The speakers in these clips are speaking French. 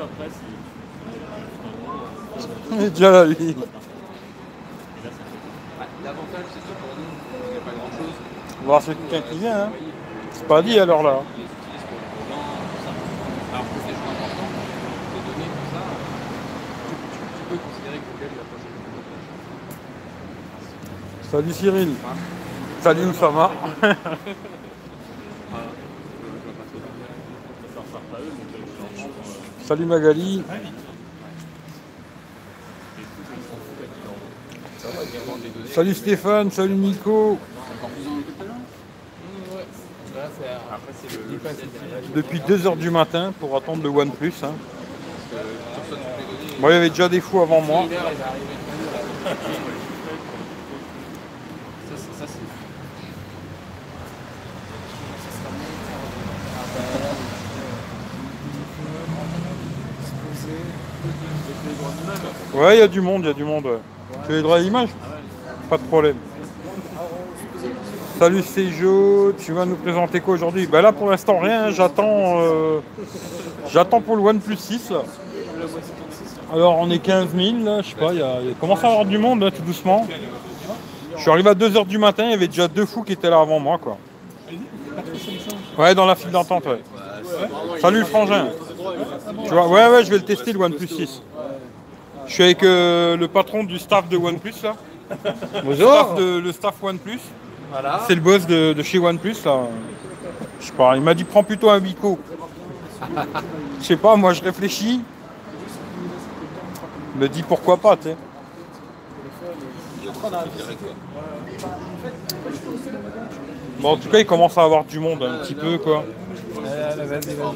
Il est déjà là, lui. L'avantage, c'est que pour nous, il n'y a pas grand chose. On va voir c'est quelqu'un qui vient. Hein. C'est pas dit alors là. On les utilise pour le vent, tout ça. Alors que c'est choses importantes, les données, tout ça, tu, tu- tu peux considérer que Google va passer le blocage. Salut Cyril. Salut Oussama. Salut Magali. Salut Stéphane, salut Nico. Depuis 2h du matin pour attendre le OnePlus. Hein. Bon, il y avait déjà des fous avant moi. L'hiver, il va arriver. Ça, c'est- ça, c'est Ouais, il y a du monde, il y a du monde. ouais. Tu as les droits à l'image Pas de problème. Salut Sejo, tu vas nous présenter quoi aujourd'hui Bah là pour l'instant rien, j'attends euh, j'attends pour le OnePlus 6 là. Alors on est 15 000 là, je sais pas, il y a, commence à avoir du monde là, tout doucement. Je suis arrivé à 2h du matin, il y avait déjà deux fous qui étaient là avant moi quoi. Ouais dans la file d'attente ouais. Salut le frangin. Tu vois, ouais ouais je vais le tester le OnePlus 6. Je suis avec euh, le patron du staff de OnePlus là. Staff, de- le staff OnePlus. Voilà. C'est le boss de, de chez OnePlus là. Je sais pas, il m'a dit prends plutôt un Wico. Je sais pas, moi je réfléchis. Il me dit pourquoi pas, tu sais. Bon, en tout cas, il commence à avoir du monde un petit peu, quoi.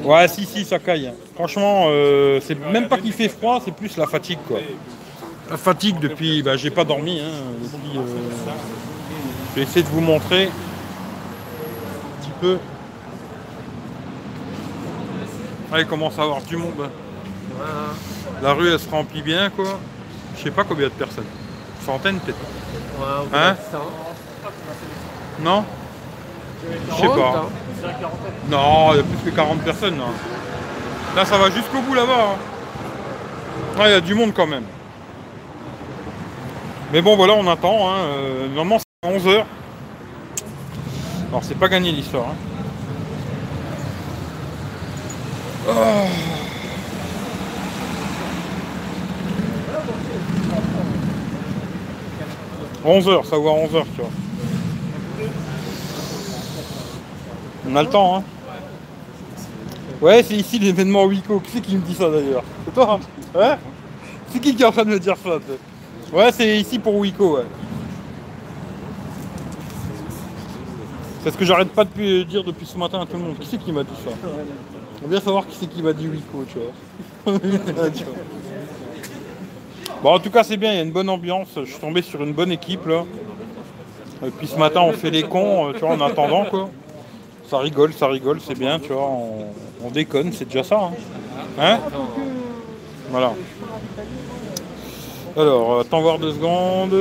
Ouais, si, si, ça caille. Franchement, euh, c'est même pas qu'il fait froid, c'est plus la fatigue, quoi. La fatigue depuis, bah, j'ai pas dormi, hein, depuis, euh, je vais essayer de vous montrer un petit peu. Ah, il commence à avoir du monde. La rue, elle se remplit bien, quoi. Je sais pas combien de personnes. Centaines, peut-être. Hein Non? Je sais pas. Non, il y a plus que 40 personnes, là. Là, ça va jusqu'au bout, là-bas. hein. Ah, il y a du monde, quand même. Mais bon, voilà, on attend. Hein. Euh, normalement, c'est 11h. Alors, c'est pas gagné l'histoire. hein. Ah. « 11h, ça va à 11h, tu vois. On a le temps, hein. Ouais, c'est ici l'événement Wico. Qui c'est qui me dit ça d'ailleurs? C'est toi hein? Ouais? C'est qui qui est en train de me dire ça Ouais, c'est ici pour Wico, ouais. C'est ce que j'arrête pas de dire depuis ce matin à tout le monde. Qui c'est qui m'a dit ça? On bien savoir qui c'est qui m'a dit Wico, tu vois. Tu vois. Bon, en tout cas, c'est bien, il y a une bonne ambiance. Je suis tombé sur une bonne équipe, là. Et puis ce matin, on fait les cons, euh, tu vois, en attendant, quoi. Ça rigole, ça rigole, c'est bien, tu vois. On, on déconne, c'est déjà ça. Hein, Hein Voilà. Alors, euh, attends voir deux secondes.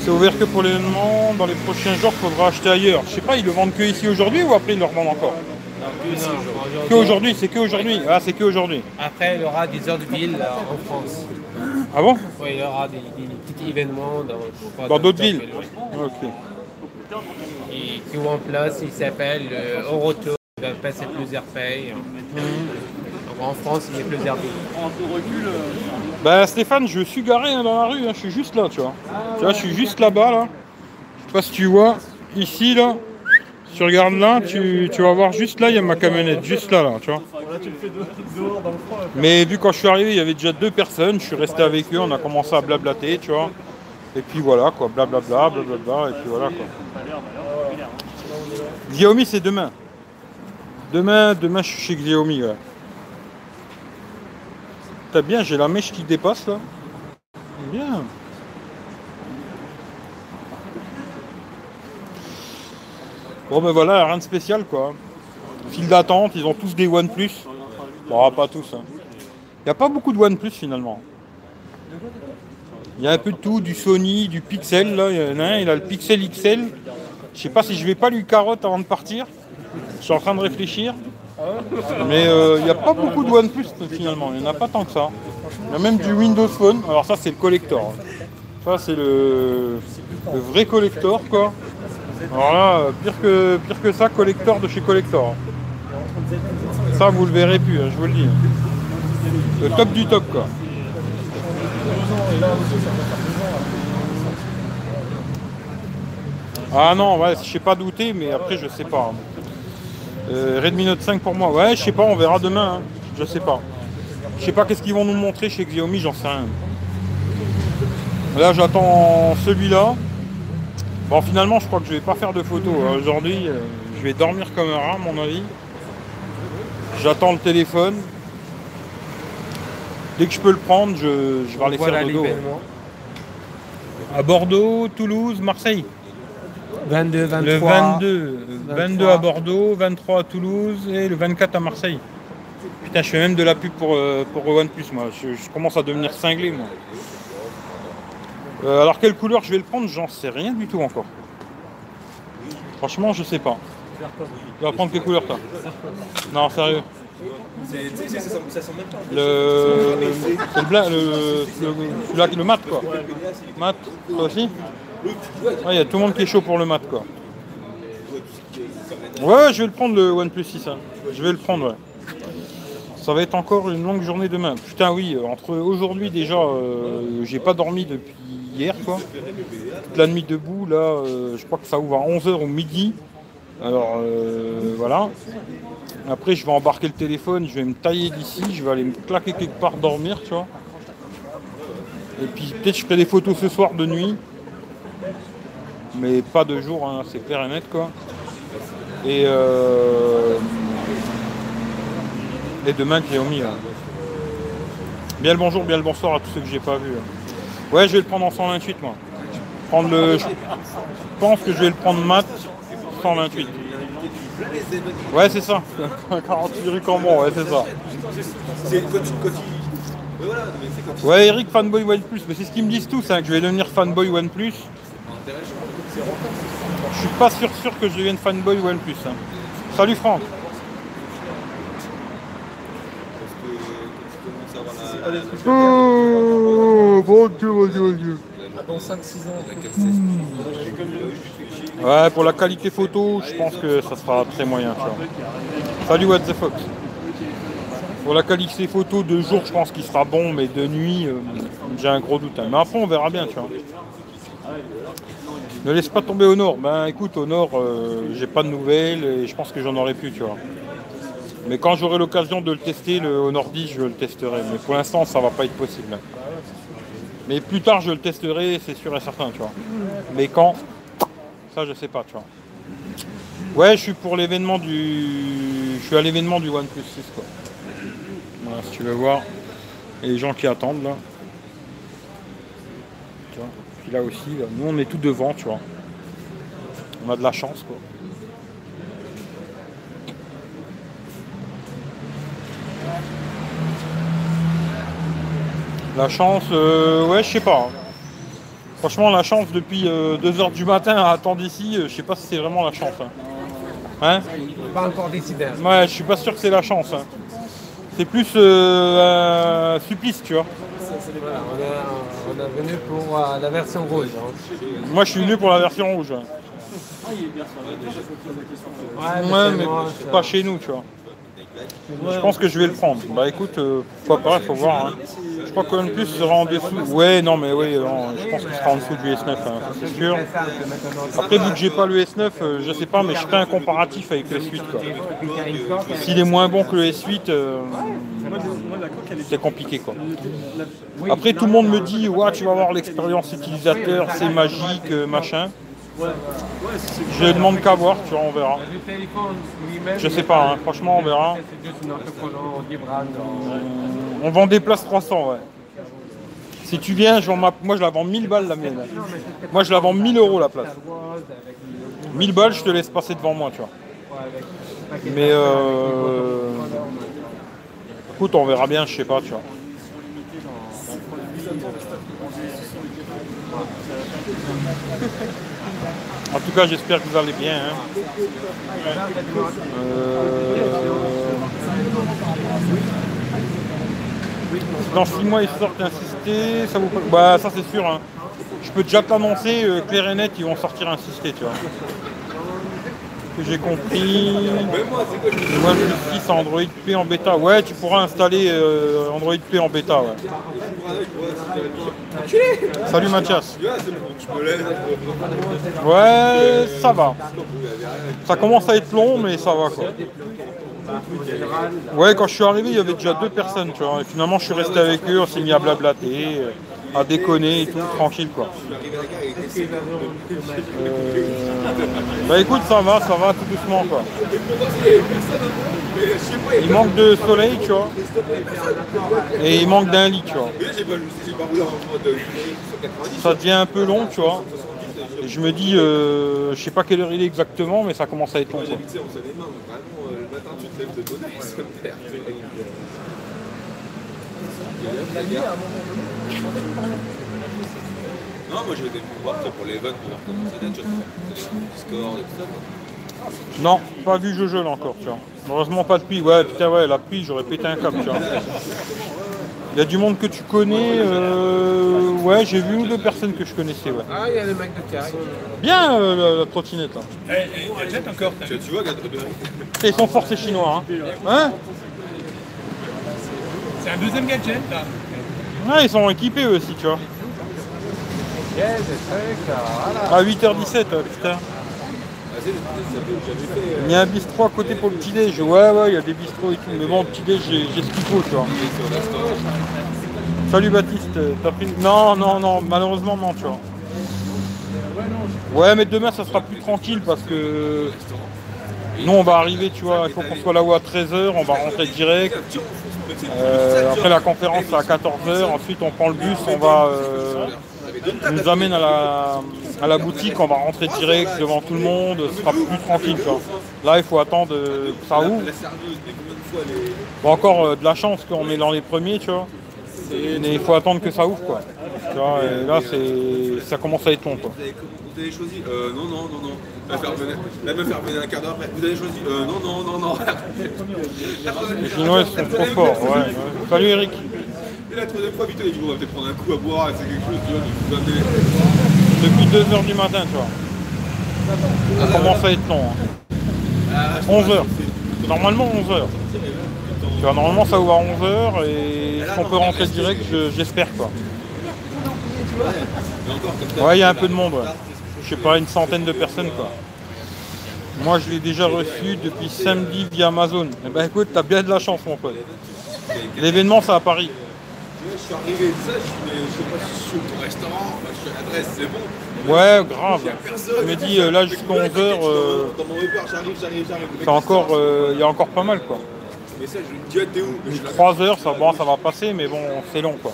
C'est ouvert que pour l'événement. Dans les prochains jours, il faudra acheter ailleurs. Je sais pas, ils le vendent que ici aujourd'hui ou après ils le revendent encore Que aujourd'hui, c'est que aujourd'hui. Ah, c'est que aujourd'hui. Après, il y aura des autres villes euh, en France. Ah bon? Oui, il y aura des, des petits événements dans, d'autres villes. Ok. Et qui ont en place, il s'appelle euh, Eurotour. Il va passer plusieurs pays. Donc, en France, il y a plusieurs villes. Bah Stéphane, je suis garé hein, dans la rue, hein, je suis juste là, tu vois. Tu vois, je suis juste là-bas, là. Je sais pas si tu vois, ici, là. Si tu regardes là, tu, tu vas voir juste là, il y a ma camionnette, juste là, là, tu vois. Mais vu quand je suis arrivé, il y avait déjà deux personnes, je suis resté avec eux, on a commencé à blablater, tu vois. Et puis voilà, quoi, blablabla, blablabla, et puis voilà, quoi. Xiaomi, c'est demain. Demain, demain, je suis chez Xiaomi. T'as bien, j'ai la mèche qui dépasse là. Bien. Bon ben voilà, rien de spécial quoi. File d'attente, ils ont tous des OnePlus. Bon, pas tous. Il n'y a pas beaucoup de OnePlus finalement. Il y a un peu de tout, du Sony, du Pixel là. Il y en a un, il a le Pixel XL. Je sais pas si je vais pas lui carotte avant de partir. Je suis en train de réfléchir. Mais euh, il n'y a pas beaucoup de OnePlus finalement, il n'y en a pas tant que ça. Il y a même du Windows Phone, alors ça c'est le collector. Ça c'est le, vrai collector quoi. Alors là, pire que, pire que ça, collector de chez collector. Ça vous le verrez plus, hein, je vous le dis. Le top du top quoi. Ah non, ouais, je sais pas douter, mais après je sais pas. Euh, Redmi Note 5 pour moi, ouais, je sais pas, on verra demain. hein. Je sais pas. Je sais pas qu'est-ce qu'ils vont nous montrer chez Xiaomi, j'en sais rien. Là j'attends celui-là. Bon finalement je crois que je vais pas faire de photos hein. aujourd'hui. euh, je vais dormir comme un rat à mon avis. J'attends le téléphone. Dès que je peux le prendre, je, je vais aller Voilà faire le dos. l'événement. À Bordeaux, Toulouse, Marseille. 22, 23. Le 22, 22 à 23. Bordeaux, 23 à Toulouse et le 24 à Marseille. Putain, je fais même de la pub pour, euh, pour OnePlus, moi. Je, je commence à devenir cinglé, moi. Euh, alors, quelle couleur je vais le prendre J'en sais rien du tout encore. Franchement, je sais pas. Tu vas prendre quelle couleur, toi Non, sérieux. Le, c'est le, blanc, le, le, le mat, quoi. Mat, toi aussi Il y a tout le monde qui est chaud pour le mat, quoi. Ouais, je vais le prendre le OnePlus 6. hein. Je vais le prendre, ouais. Ça va être encore une longue journée demain. Putain, oui, euh, entre aujourd'hui déjà, euh, j'ai pas dormi depuis hier, quoi. Toute la nuit debout, là, euh, je crois que ça ouvre à 11h ou midi. Alors, euh, voilà. Après, je vais embarquer le téléphone, je vais me tailler d'ici, je vais aller me claquer quelque part dormir, tu vois. Et puis, peut-être je ferai des photos ce soir de nuit. Mais pas de jour, hein, c'est clair et net, quoi. Et, euh, et demain, Xiaomi. là. Bien le bonjour, bien le bonsoir à tous ceux que j'ai pas vus. hein. Ouais, je vais le prendre en 128, moi. Prendre le... Je pense que je vais le prendre mat 128. Ouais, c'est ça. 48 rue Cambon, ouais, c'est ça. Ouais, Eric, fanboy OnePlus. Mais c'est ce qu'ils me disent tous, hein, que je vais devenir fanboy OnePlus. Je suis pas sûr, sûr que je devienne fanboy OnePlus. hein. Salut Franck. Oh, bon Dieu, mon Dieu, mon Dieu. Dans 5-6 ans. Ouais, pour la qualité photo, je pense que ça sera très moyen. tu vois. Salut What the Fox. Pour la qualité photo de jour, je pense qu'il sera bon, mais de nuit, euh, j'ai un gros doute. hein. Mais après, on verra bien, tu vois. Ne laisse pas tomber au nord. Ben écoute, au nord, euh, j'ai pas de nouvelles et je pense que j'en aurai plus, tu vois. Mais quand j'aurai l'occasion de le tester, le Honor 10, je le testerai. Mais pour l'instant, ça va pas être possible. Mais plus tard, je le testerai, c'est sûr et certain, tu vois. Mais quand? Ça, je sais pas, tu vois. Ouais, je suis pour l'événement du. Je suis à l'événement du OnePlus 6, quoi. Voilà, si tu veux voir. Et les gens qui attendent, là. Tu vois. Puis là aussi, là, nous, on est tout devant, tu vois. On a de la chance, quoi. La chance, euh, ouais, je sais pas. Franchement, la chance depuis 2h du matin à attendre ici, euh, je sais pas si c'est vraiment la chance. Hein, Hein? Pas encore décidé. hein. Ouais, je suis pas sûr que c'est la chance. hein. C'est plus euh, un supplice, tu vois. Est, venu pour euh, la version rouge. hein. Moi, je suis venu pour la version rouge. Ouais, mais moi, c'est pas chez nous, tu vois. Je pense que je vais le prendre. Bah écoute, euh, pourquoi pas, faut voir. hein. Je crois que OnePlus sera en dessous. Ouais, non, mais oui, je pense qu'il sera en dessous du S9, hein, c'est sûr. Après, vu que j'ai pas le S9, euh, je sais pas, mais je ferai un comparatif avec le S8. Quoi. S'il est moins bon que le S8, euh, c'est compliqué quoi. Après tout le monde me dit ouais tu vas voir l'expérience utilisateur, c'est magique, Je demande qu'à voir, tu vois, on verra. Je sais pas, hein, franchement on verra. On vend des places 300 ouais. Si tu viens, moi je la vends 1000 balles la mienne. Moi je la vends 1000 euros la place. Rose, avec le- 1000 balles, je te laisse passer devant moi, tu vois. Mais euh... Écoute, on verra bien, je sais pas, tu vois. En tout cas, j'espère que vous allez bien. hein. Euh, dans 6 mois ils sortent un systé, ça vous Bah ça c'est sûr. Hein. Je peux déjà t'annoncer, euh, clair et net, ils vont sortir un systé, tu vois. Que j'ai compris. Je 6 Android P en bêta. Ouais, tu pourras installer euh, Android P en bêta. Salut Mathias. Ouais, ça va. Ça commence à être long, mais ça va quoi. Ouais, quand je suis arrivé, il y avait déjà deux personnes, tu vois. Finalement, je suis resté avec eux, on s'est mis à blablater, à déconner et tout, tranquille quoi. Euh, Bah écoute, ça va, ça va tout doucement quoi. Il manque de soleil, tu vois. Et il manque d'un lit, tu vois. Ça devient un peu long, tu vois. Et je me dis, euh, je sais pas quelle heure il est exactement, mais ça commence à être long. quoi. Non, moi j'avais des voir ça pour les vannes, pour voir comment ça donne, tu vois, Discord et tout ça. Non, pas vu Jojo là encore, tu vois. Heureusement pas de pluie. Ouais, putain, ouais, la pluie, j'aurais pété un câble, tu vois. Il y a du monde que tu connais. euh, ouais, j'ai vu une ou deux personnes que je connaissais, ouais. Ah, il y a le mec de Carré. Bien euh, la, la trottinette là. encore Tu tu vois, regarde, regarde. Ils sont forts ces chinois, hein. Hein C'est un deuxième gadget là. Ouais, ils sont équipés eux aussi, tu vois. À 8h17, euh, putain. Il y a un bistrot à côté pour le petit déj. Ouais, ouais, il y a des bistrots et tout. Mais bon, petit déj, j'ai ce qu'il faut, tu vois. Salut Baptiste, t'as pris. Non, non, non, malheureusement, non, tu vois. Ouais, mais demain, ça sera plus tranquille parce que. Nous, on va arriver, tu vois, il faut qu'on soit là-haut à 13h, on va rentrer direct. Euh, après la conférence à 14h, ensuite on prend le bus, on va. euh, nous amène à la, à la boutique, on va rentrer direct devant tout le monde, ce sera plus tranquille. Là, il faut attendre euh, que ça ouvre. Bon, encore euh, de la chance qu'on est dans les premiers, tu vois. Mais il faut attendre que ça ouvre, quoi. Et là, c'est, ça commence à être long, quoi. Vous avez, choisi Euh, non, non, non, non. Elle va faire venir, elle va faire venir un quart d'heure après. Vous avez choisi Euh, non, non, non, non. Les Chinois ils sont trop forts, ouais. ouais. Salut Eric. Et la troisième fois, vite, elle dit bon, on va peut-être prendre un coup à boire, c'est quelque chose, tu vois, vous amener. Depuis 2h du matin, tu vois. Ça commence à être long. hein. 11h. Normalement 11h. Tu vois, normalement ça ouvre à 11h et est-ce qu'on peut rentrer direct, je- j'espère quoi. Ouais, il y a un peu de monde, ouais. Je sais pas, une centaine de personnes quoi. Moi je l'ai déjà reçu depuis samedi via Amazon. Eh ben écoute, t'as bien de la chance mon pote. L'événement c'est à Paris. Je suis arrivé de ça, je suis, pas si je suis au restaurant, je suis à l'adresse, c'est bon. Ouais, grave. Je me dis euh, là jusqu'à 11h, Dans mon repère, j'arrive, j'arrive, j'arrive. Euh, il y a encore pas mal quoi. Mais ça, je lui dis, ah, t'es où? Mais je suis là, 3 heures, ça, bon, ça va passer, mais bon, c'est long quoi.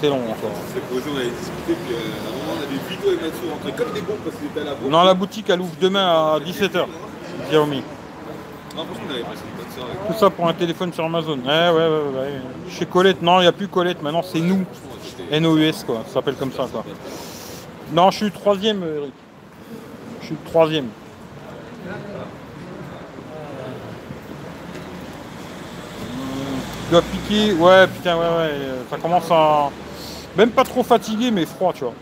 C'est long encore. Posé, on avait discuté, puis euh, à un moment, on avait Vito et Matsu rentrés comme des bons parce qu'ils étaient à la bourse. Non, la boutique elle ouvre demain à 17h. Xiaomi. Non, franchement, on avait passé une bonne soirée. Tout ça pour un téléphone sur Amazon. Ouais, ouais, ouais, ouais. ouais. Chez Colette, non, il n'y a plus Colette, maintenant c'est nous. NOUS quoi, ça s'appelle comme ça quoi. Non, je suis troisième, euh, Eric. Je suis troisième. Tu dois piquer, ouais, putain, ouais, ouais. Ça commence à. Même pas trop fatigué, mais froid, tu vois.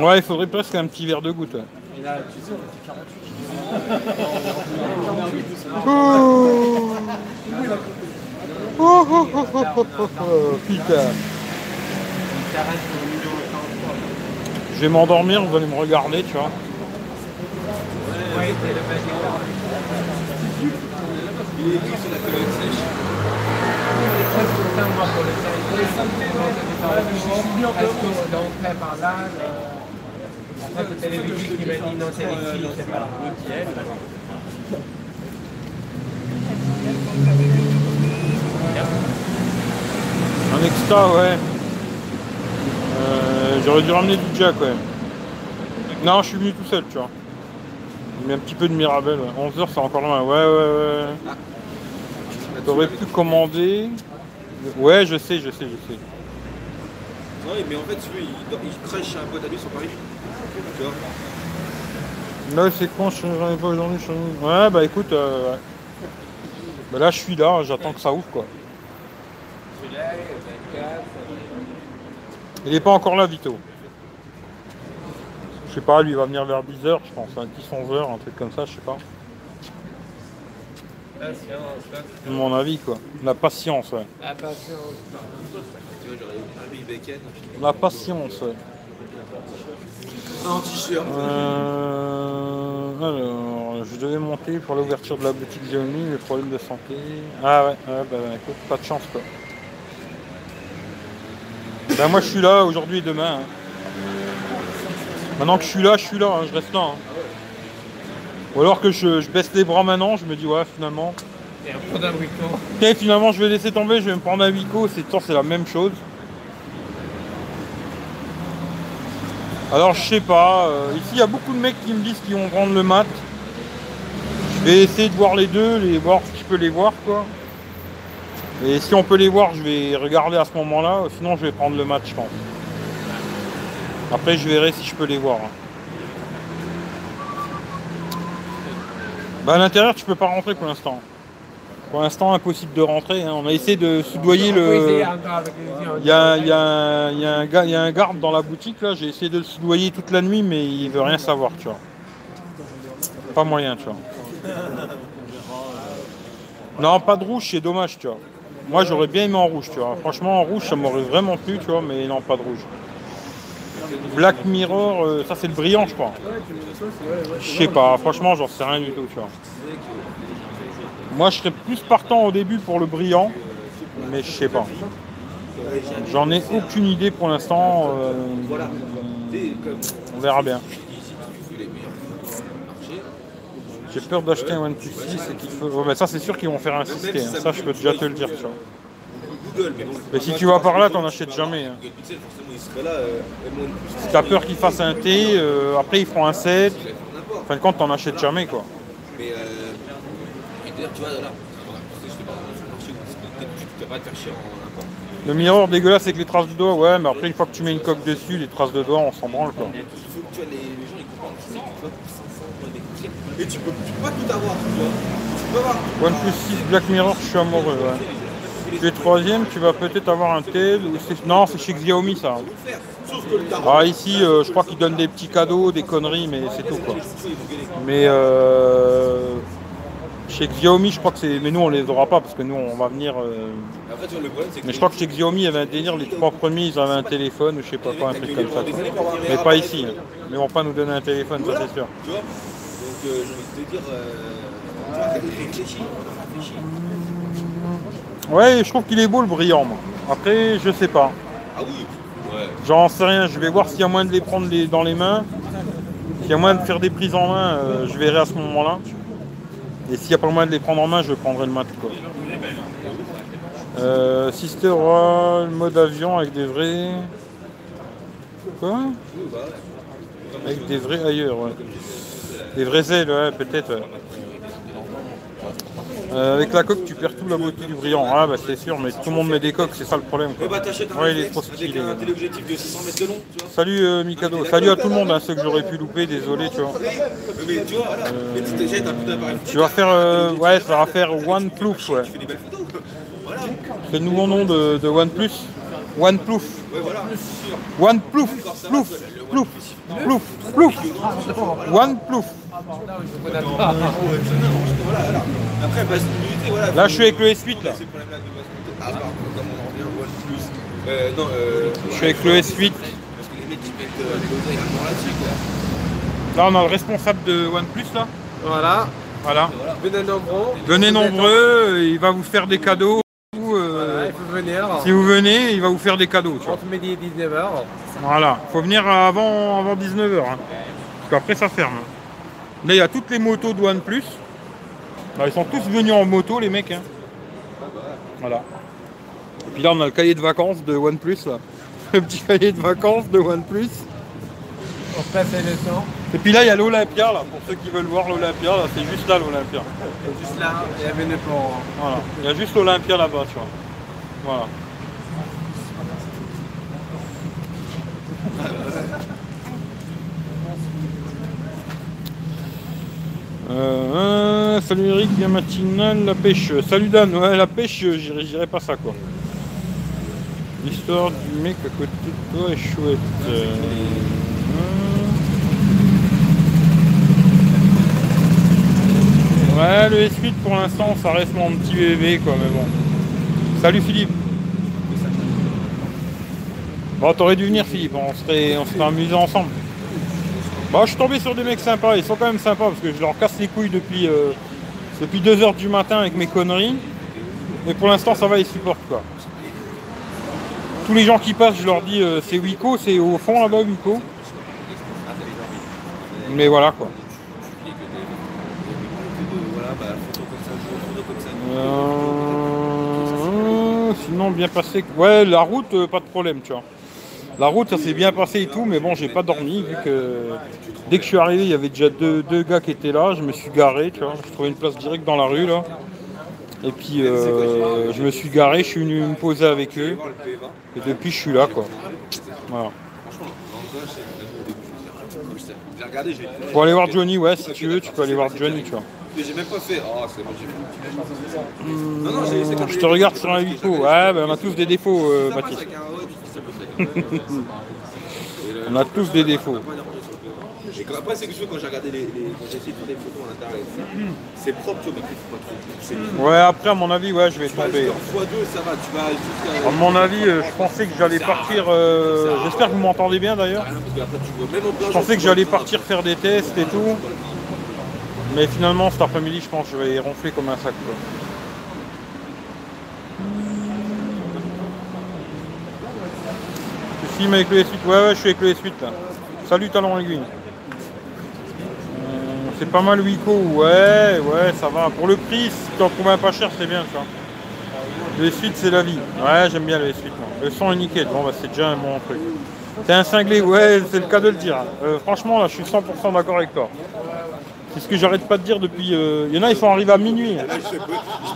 Ouais, il faudrait presque un petit verre de goutte. ouais. Et là, tu sais, on était 48. Oh Oh, oh, oh, oh, oh, oh, oh, Putain. Il s'arrête pour le numéro 33. Je vais m'endormir, vous allez me regarder, tu vois. Il est sur la colonne sèche. Moi, pour le service. Est-ce qu'on d'entrer par là Après, peut-être les musiques qui m'a dit non, c'est les filles, c'est pas Un extra, ouais. Euh, J'aurais dû ramener du Jack, ouais. Non, je suis venu tout seul, tu vois. J'ai mis un petit peu de Mirabelle. 11h, c'est encore loin. Ouais, ouais, ouais. T'aurais pu commander. Ouais, je sais, je sais, je sais. Ouais, mais en fait, celui, il, il un pote à lui sur Paris. Tu vois Là, c'est con, je j'en ai pas aujourd'hui. je Ouais, bah écoute, euh, ouais. Bah là, je suis là, j'attends que ça ouvre, quoi. Il y a 24. Il est pas encore là, Vito. Je sais pas, lui, il va venir vers 10h, je pense. Un 10-11h, un truc comme ça, je sais pas. Patience, patience. Mon avis, quoi. La patience, ouais. Ah, patience. Tu vois, j'aurais un Big Bacon. La patience, ouais. Un t-shirt. Euh, alors, je devais monter pour l'ouverture de la boutique Xiaomi, les problèmes de santé. Ah ouais, ouais bah écoute, pas de chance quoi. Ben moi je suis là aujourd'hui et demain. hein. Maintenant que je suis là, je suis là, hein, je reste là. hein. Ou alors que je, je baisse les bras maintenant, je me dis ouais finalement. Et un peu d'abricot. Ok finalement je vais laisser tomber, je vais me prendre un Wico, c'est la même chose. Alors je sais pas, euh, ici il y a beaucoup de mecs qui me disent qu'ils vont prendre le mat. Je vais essayer de voir les deux, les voir si je peux les voir quoi. Et si on peut les voir, je vais regarder à ce moment-là, sinon je vais prendre le mat je pense. Après je verrai si je peux les voir. Bah à l'intérieur tu peux pas rentrer pour l'instant. Pour l'instant impossible de rentrer, hein. on a essayé de soudoyer le. Il y a, il y a un- il y a un gars- il y a un garde dans la boutique là, j'ai essayé de le soudoyer toute la nuit mais il veut rien savoir tu vois. Pas moyen tu vois. Non pas de rouge c'est dommage tu vois. Moi j'aurais bien aimé en rouge tu vois. Franchement en rouge ça m'aurait vraiment plu tu vois mais non pas de rouge. Black Mirror, euh, ça c'est le brillant je crois. Je sais pas, franchement j'en sais rien du tout tu. Moi je serais plus partant au début pour le brillant, mais je sais pas. J'en ai aucune idée pour l'instant. euh, on verra bien. J'ai peur d'acheter un OnePlus 6 et qu'il faut. Ouais, mais ça c'est sûr qu'ils vont faire insister. hein. Ça je peux déjà te le dire. Google, mais bon. Mais si tu vas par là, t'en achètes jamais. hein. Google Pixel, forcément, il serait là. Euh. Si t'as peur qu'ils fassent un T, euh, après ils feront un 7. Il va faire n'importe. En fin de compte, t'en achètes jamais quoi. Mais euh, d'ailleurs, tu vois, là, le tu pas te faire chier mirror dégueulasse avec les traces de doigts, ouais, mais après une fois que tu mets une coque dessus, les traces de doigts, on s'en branle quoi. Il faut que tu vois, les, les gens ils comprennent que c'est que tu vas pour 500 des trucs. Et tu peux, tu peux pas tout avoir, tu vois. Tu peux avoir. OnePlus 6 Black Mirror, je suis amoureux. Ouais. Tu es troisième, tu vas peut-être avoir un tel. Non, c'est chez Xiaomi ça. Ah ici, euh, je crois qu'ils donnent des petits cadeaux, des conneries, mais c'est tout quoi. Mais euh, chez Xiaomi, je crois que c'est. Mais nous, on les aura pas parce que nous, on va venir. euh. Mais je crois que chez Xiaomi, il y avait un délire. Les trois premiers, ils avaient un téléphone ou je sais pas quoi, un truc comme ça. quoi. Mais pas ici. hein. Mais ils vont pas nous donner un téléphone, ça c'est sûr. Donc, euh, j'ai envie de te dire. Euh, tu vois, réfléchis. Réfléchis. Ouais, je trouve qu'il est beau le brillant. Moi. Après, je sais pas. Ah oui Ouais. J'en sais rien. Je vais voir s'il y a moyen de les prendre les- dans les mains. S'il y a moyen de faire des prises en main, euh, je verrai à ce moment-là. Et s'il n'y a pas moyen de les prendre en main, je prendrai le mat. Quoi. Euh, Sister Roll, mode avion avec des vrais. Quoi? Avec des vrais ailleurs, ouais. Des vrais ailes, ouais, peut-être. ouais. Euh, avec la coque, tu perds tout la beauté du brillant. Ah, bah c'est sûr, mais tout le monde met des coques, c'est ça le problème. Quoi. bah, t'achètes un Ouais, il est réflexe trop stylé. avec un téléobjectif de 600 mètres de long, tu vois. Salut euh, Mikado, salut à tout le monde, hein, ceux que j'aurais pu louper, désolé, tu vois. Mais tu vois, voilà. Mais tu d'appareil. Vas faire, euh, ouais, ça va faire OnePlus, ouais. C'est le nouveau nom de, de OnePlus. OnePlus. Ouais, voilà. Plouf. Plouf. Plouf. Après, basse voilà. Là, je suis avec le S8, là. Ah, par contre, comme on en revient au OnePlus. Euh, non, euh. Je suis avec le S8. Parce que les mecs, ils mettent euh, les là-dessus, quoi. Là, on a le responsable de OnePlus, là. Voilà. Voilà. Venez nombreux. Venez nombreux, il va vous faire des cadeaux. euh, Voilà, venir. si vous venez, il va vous faire des cadeaux, tu vois. Entre midi et 19h. Voilà, faut venir avant, avant 19h. Hein. Parce qu'après ça ferme. Là il y a toutes les motos de OnePlus. Là, ils sont tous venus en moto les mecs. hein. Voilà. Et puis là on a le cahier de vacances de OnePlus là. Le petit cahier de vacances de OnePlus. On passe le temps. Et puis là il y a l'Olympia là, pour ceux qui veulent voir l'Olympia, là c'est juste là l'Olympia. Juste là, il y a venez pour. Voilà. Il y a juste l'Olympia là-bas, tu vois. Voilà. Euh, salut Eric, bien matinal, la pêche. Salut Dan, ouais, la pêche, j'irai j'irai pas ça quoi. L'histoire du mec à côté de toi est chouette. Euh, Ouais, le S8 pour l'instant, ça reste mon petit bébé quoi, mais bon. Salut Philippe. Bon, t'aurais dû venir Philippe, on serait, on serait amusés ensemble. Bah, je suis tombé sur des mecs sympas, ils sont quand même sympas parce que je leur casse les couilles depuis, euh, depuis 2h du matin avec mes conneries. Mais pour l'instant, ça va, ils supportent quoi. Tous les gens qui passent, je leur dis euh, c'est Wico, c'est au fond là-bas Wico. Mais voilà quoi. Euh, sinon, bien passé. Ouais, la route, pas de problème, tu vois. La route, ça s'est bien passé et tout, mais bon, j'ai pas dormi vu que dès que je suis arrivé, il y avait déjà deux, deux gars qui étaient là. Je me suis garé, tu vois. J'ai trouvé une place directe dans la rue là. Et puis euh, je me suis garé, je suis venu me poser avec eux. Voir le PV20. Et depuis, je suis là, quoi. Voilà. Je. Pour aller voir Johnny, ouais, si tu veux, tu peux aller voir Johnny, tu vois. Mais j'ai même pas fait. Oh, c'est bon, j'ai. Non, non, comme Je te regarde sur un Wico. Ouais, ben, on a tous des défauts, euh, Baptiste. On a tous des défauts. Après, c'est que quand j'ai regardé les, les- quand j'ai essayé de faire des photos à l'intérieur, c'est propre, tu vois, mais pas trop. Ouais, après, à mon avis, ouais, je vais Tu vas tomber. jusqu'en x2, ça va, tu vas jusqu'à. À mon avis, euh, je pensais que j'allais partir. euh, J'espère que vous m'entendez bien d'ailleurs. Plein Je pensais que j'allais partir faire des tests et tout. Mais finalement, cet après-midi, je pense que je vais ronfler comme un sac. quoi. Avec le S8 Ouais, ouais, je suis avec le S8 là. Salut Talon Aiguille. Euh, C'est pas mal Wico, ouais, ouais, ça va. Pour le prix, si tu en trouves un pas cher, c'est bien ça. Le S8, c'est la vie. Ouais, j'aime bien le S8. moi. Le son est nickel. Bon, bah, c'est déjà un bon truc. T'es un cinglé, ouais, c'est le cas de le dire. Euh, franchement, là, je suis 100% d'accord avec toi. C'est ce que j'arrête pas de dire depuis. euh, Il y en a, ils sont arrivés à minuit.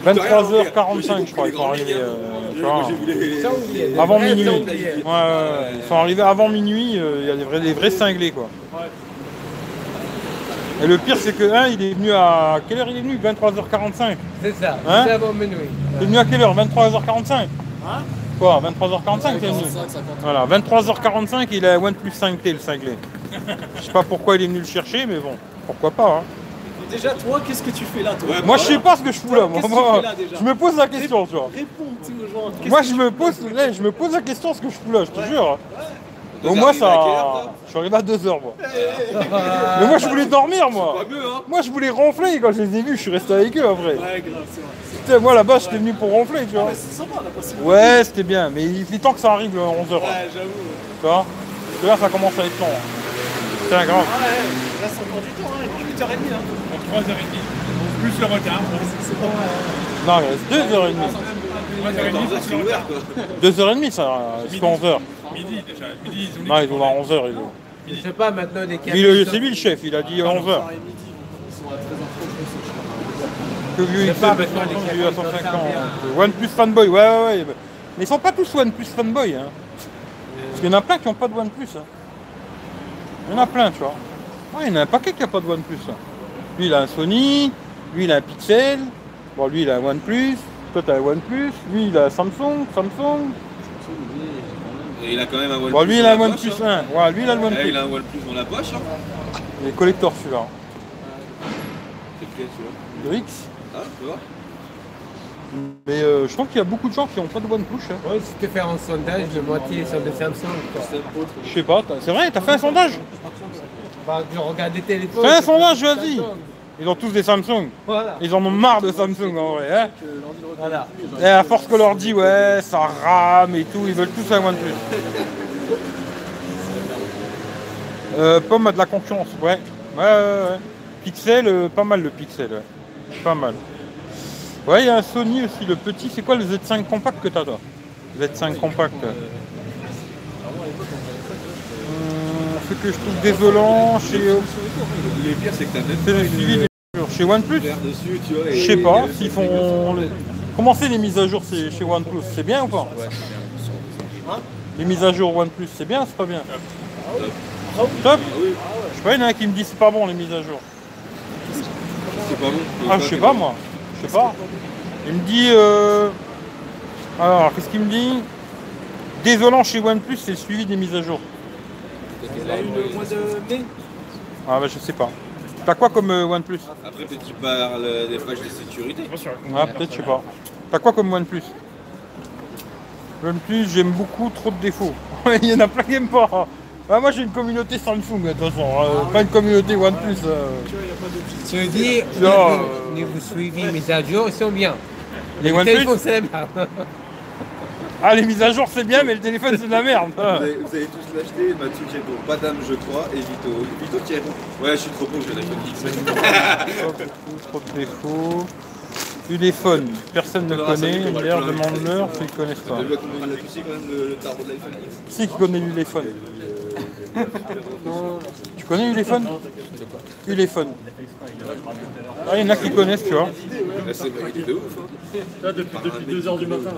23h45, je crois, ils sont arrivés. euh, vois. Avant minuit. Ouais. Ils sont arrivés avant minuit, euh, il y a des vrais, des vrais cinglés quoi. Et le pire c'est que un il est venu à. Quelle heure il est venu? 23h45. C'est ça, Hein? C'est avant minuit. Il est venu à quelle heure? 23h45 Quoi? 23h45 t'es venu? Voilà, 23h45 il a un OnePlus 5T le cinglé. Je sais pas pourquoi il est venu le chercher mais bon, pourquoi pas. hein. Déjà, toi, qu'est-ce que tu fais là, toi Moi je sais pas ce que je fous là, moi. Qu'est-ce que tu Moi, fais là, déjà je me pose la question tu vois. Réponds aux gens. Moi je me pose, là, je me pose la question ce que je fous là, je te jure. Au moins heure, ça. Je suis arrivé à 2h moi. Mais moi je voulais dormir moi. Pas mieux, hein Moi je voulais ronfler quand je les ai vus, je suis resté avec eux après. Ouais, grave, c'est vrai. Putain, moi là-bas j'étais venu pour ronfler tu vois. Ouais, c'est sympa, on a passé le Ouais c'était bien, mais il est temps que ça arrive à 11h. Ouais, j'avoue. Tu vois? Parce que là ça commence à être long. hein. Putain grave. Ah ouais, là, c'est encore du temps, hein. Il est 8h30 là. Pour 3h30. Plus le retard. C'est pas mal. Non reste 2h30. 3h30, c'est quoi. 2h30 ça, jusqu'à 11h. Midi déjà. Midi, ils ont Non il doit avoir 11h. Il... Je sais pas maintenant des le- C'est lui le chef, il a dit 11h. Ils sont à 13h30, je pense. Que vieux il est à capitaux 150. s'en OnePlus fanboy, ouais, ouais, ouais. Mais ils sont pas tous OnePlus fanboy. Hein. Parce qu'il y en a plein qui n'ont pas de OnePlus. Hein. Il y en a plein, tu vois. Ouais, il y en a un paquet qui n'a pas de OnePlus. hein. Lui, il a un Sony. Lui, il a un Pixel. Bon, lui, il a un OnePlus. Toi, tu as un OnePlus. Lui, il a un Samsung. Samsung. Et il a quand même un OnePlus. Bon, lui, il a un OnePlus poche, hein. 1. Ouais, lui, il a le Eh, OnePlus. Il a un OnePlus dans la poche, hein. Il est collector, celui-là. C'est lequel, celui-là Le X. Ah, tu vois Mais euh, je trouve qu'il y a beaucoup de gens qui n'ont pas de OnePlus. Hein. Ouais, si tu fais un sondage, la moitié sont de Samsung. quoi. Je sais pas. t'as- C'est vrai, t'as fait un sondage Bah, je regarde des téléphones. Fais un c'est sondage, pas vas-y. Samsung. Ils ont tous des Samsung. Voilà. Ils en ont marre de Samsung en vrai. Hein voilà. et à force qu'on leur dit ouais, ça rame et tout, ils veulent tous un OnePlus. Euh, Pomme a de la concurrence, ouais. Ouais, ouais, ouais. Pixel, euh, pas mal le Pixel, ouais. Pas mal. Ouais, il y a un Sony aussi, le petit. C'est quoi le Z5 compact que t'as toi? Z5 compact. Ce que je trouve désolant chez, Le pire, c'est que t'as même c'est pas le suivi une des mises à jour. chez OnePlus. dessus, tu vois. Je sais pas s'ils font. Comment c'est les mises à jour c'est- chez OnePlus C'est bien ou pas Les mises à jour OnePlus, c'est bien ou c'est pas bien Top oui. Je sais pas, il y en a qui me disent c'est pas bon les mises à jour. c'est pas bon. Ah, je sais pas moi. Je sais pas. Il me dit. euh, Alors, qu'est-ce qu'il me dit? Désolant chez OnePlus, c'est le suivi des mises à jour. Il a eu le mois de mai Ah, bah, je sais pas. T'as quoi comme euh, OnePlus? Après, peut-être qu'il parle euh, des pages de sécurité. Ah, peut-être, je sais pas. T'as quoi comme OnePlus? OnePlus, j'aime beaucoup, trop de défauts. Il y en a plein qui n'aiment pas. Ah, moi, j'ai une communauté Samsung, de toute façon. euh, pas une communauté OnePlus. euh. Tu veux dire, Non. mise à jour, ils sont bien. Les Le OnePlus téléphone, c'est la merde. Ah, les mises à jour, c'est bien, mais le téléphone, c'est de la merde. Vous allez tous l'acheter, Mathieu qui répond, Madame je crois, et Vito. Vito qui répond, ouais je suis trop con, je vais l'iPhone X. Trop de défauts. Téléphone, personne ne connaît. D'ailleurs, demande-leur s'ils connaissent pas. Si, qui connaît l'Uléphone. tu connais Uléphone Uléphone. Ah, il y en a qui connaissent, tu vois. Là c'est de ouf. Hein. Là, depuis, depuis 2h du matin.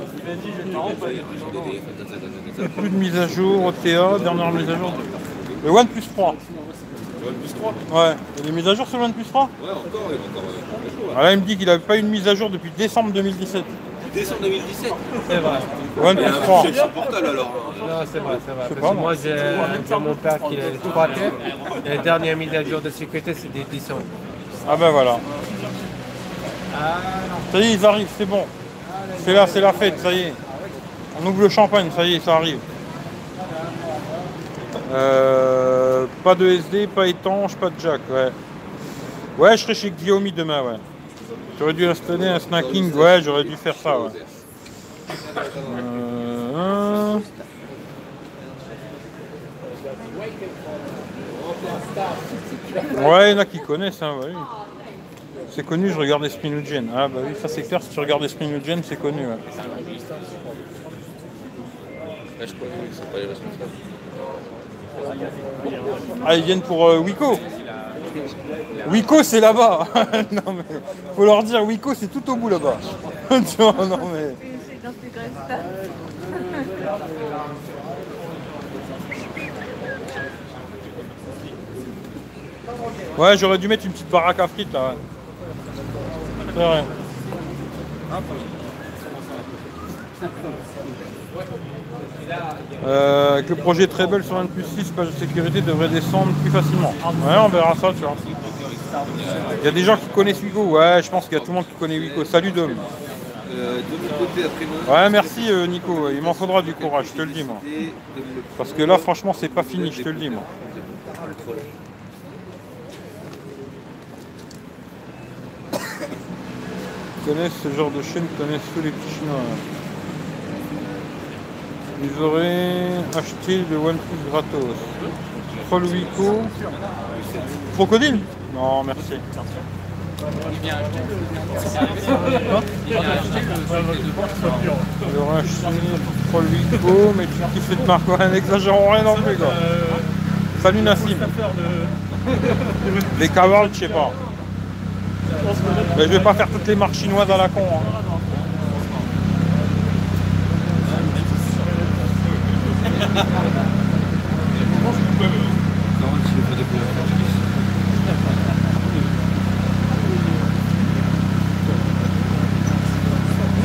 Plus de mise à jour, OTA, dernière mise à jour. Le OnePlus 3. OnePlus 3 Ouais. Il y a des mises à jour sur le OnePlus 3 Ouais, encore, il y a encore euh, là. ah, Là, il me dit qu'il n'avait pas eu une mise à jour depuis décembre 2017. Décembre 2017 C'est vrai. OnePlus Il y a un 3. budget supportable alors. hein. Non, c'est vrai, c'est vrai. sais Parce pas, que moi. j'ai mon père qui a le 3 têtes. Et la dernière mise à jour de sécurité, c'est des 10 ans. Ah ben voilà. Ça y est, ils arrivent, c'est bon. C'est là, c'est la fête, ça y est. On ouvre le champagne, ça y est, ça arrive. Euh, pas de SD, pas étanche, pas de jack, ouais. Ouais, je serai chez Xiaomi demain, ouais. J'aurais dû installer un snacking, ouais, j'aurais dû faire ça, ouais. Euh, Ouais, il y en a qui connaissent, hein, ouais. C'est connu, je regarde Espinogen. Ah bah oui, ça c'est clair, si tu regardes Espinogen, c'est connu. Ouais. Les responsables. Ah, ils viennent pour euh, Wiko Wiko, c'est là-bas Non mais, faut leur dire, Wiko, c'est tout au bout là-bas. tu vois, non mais... Ouais, j'aurais dû mettre une petite baraque à frites là, vrai. Euh, le projet Treble sur 1 plus 6, page de sécurité devrait descendre plus facilement. Ouais, on verra ça, tu vois. Il y a des gens qui connaissent Wico, ouais, je pense qu'il y a tout le monde qui connaît Wico. Salut Dom. Ouais, merci euh, Nico, il m'en faudra du courage, je te le dis moi. Parce que là, franchement, c'est pas fini, je te le dis moi. Connaissent ce genre de chaîne, connaissent tous les petits chinois. Ils auraient acheté le OnePlus gratos. Troll Wico. Crocodile? Non, merci. Ils auraient acheté Troll Wico, mais tu kiffes cette marque, ouais, n'exagérons rien non plus, quoi. Salut Nassim. Les cavards, je sais pas. Je vais pas faire toutes les marques chinoises à la con. hein.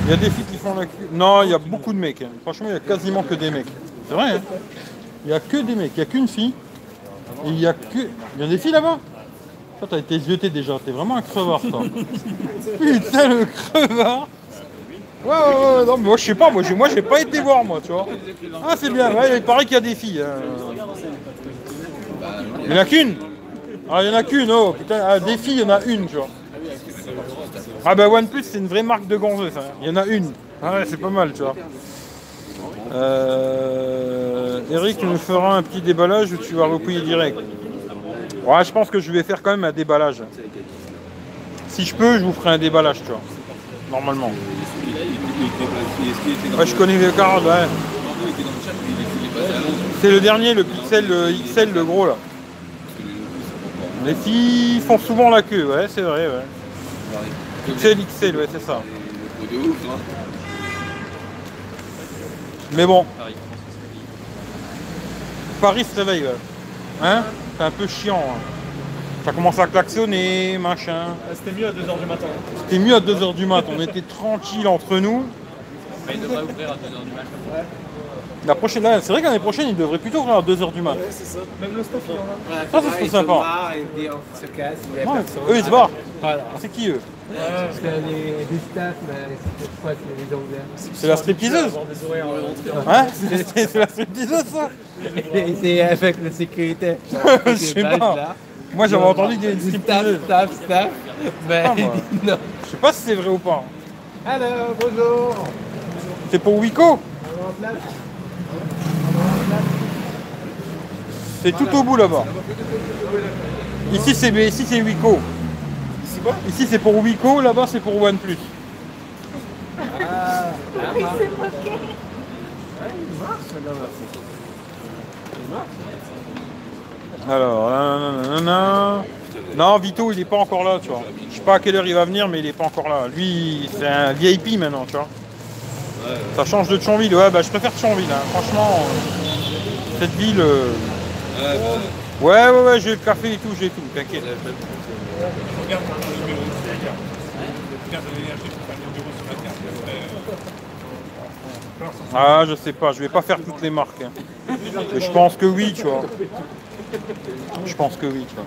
Il y a des filles qui font la queue. Non, il y a beaucoup de mecs. hein. Franchement, il y a quasiment que des mecs. C'est vrai, hein Il y a que des mecs. Il y a qu'une fille. Il y a que. Il y a des filles là-bas Toi, t'as été jeté déjà. T'es vraiment un crevard, toi. Putain, le crevard Ouais, ouais, ouais, non, mais moi je sais pas, moi j'ai, moi j'ai pas été voir, moi, tu vois. Ah, c'est bien, il paraît qu'il y a des filles. hein. Il y en a qu'une Ah, il y en a qu'une, oh, putain, ah, des filles, il y en a une, tu vois. Ah, bah OnePlus, c'est une vraie marque de gonzeuse, hein. il y en a une. Ah, ouais, c'est pas mal, tu vois. Euh, Eric nous fera un petit déballage où tu vas recueillir direct? Ouais, je pense que je vais faire quand même un déballage. Si je peux, je vous ferai un déballage, tu vois. Normalement. Ouais, je connais le card, ouais. C'est le dernier, le Pixel XL, le gros là. Les filles font souvent la queue, ouais, c'est vrai, ouais. XL, XL, ouais, c'est ça. Mais bon. Paris se réveille, ouais. Hein? C'est un peu chiant. hein. Ça commence à klaxonner, machin. Ah, C'était mieux à 2h du matin. C'était mieux à 2h du mat, on était tranquille entre nous. Mais il devrait ouvrir à 2h du matin. La prochaine, c'est vrai qu'année prochaine, il devrait plutôt ouvrir à 2h du mat. Ouais, c'est ça. Même le staff, il y en a. Voilà, Ça, serait ils se sympa. Ouais, eux, ils se barrent. Voilà. C'est qui eux Parce que staffs, mais fois, c'est les ouverts. C'est la stripteaseuse Hein C'est c'est- c'est la stripteaseuse ça Et c'est avec la sécurité. Je sais pas. Moi j'avais entendu qu'il y avait une Staff, stripteaseuse. staff, staff. Mais Ah, moi. non. Je sais pas si c'est vrai ou pas. Alors, bonjour. C'est pour Wico On est en place C'est tout au bout là-bas. Ici c'est mais ici c'est Wico. Ici quoi? Ici c'est pour Wico, là-bas c'est pour OnePlus. Alors, nanana. non, Vito il est pas encore là, tu vois. Je sais pas à quelle heure il va venir, mais il est pas encore là. Lui, c'est un VIP maintenant, tu vois. Ça change de Thionville, ouais, bah je préfère Thionville, hein. franchement. euh, Cette ville. euh, Ouais, Ouais, ouais, j'ai le café et tout, j'ai tout, t'inquiète. Regarde ton numéro, Ah, je sais pas, je vais pas faire toutes les marques. hein. Mais je pense que oui, tu vois. Je pense que oui, tu vois.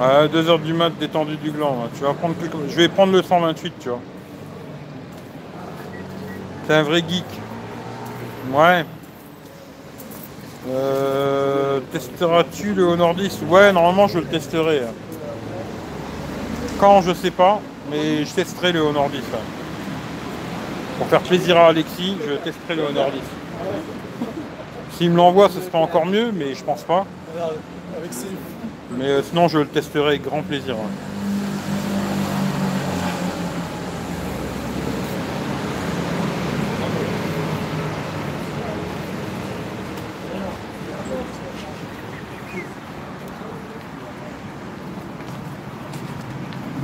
Ouais, 2h du mat détendu du gland. là. Tu vas prendre plus... Je vais prendre le 128, tu vois. T'es un vrai geek. Ouais. Euh, Testeras-tu le Honor 10 Ouais, normalement je le testerai. Quand, je sais pas, mais je testerai le Honor 10. hein. Pour faire plaisir à Alexis, je testerai le Honor 10. S'il me l'envoie, ce sera encore mieux, mais je pense pas. Mais euh, sinon, je le testerai avec grand plaisir. ouais.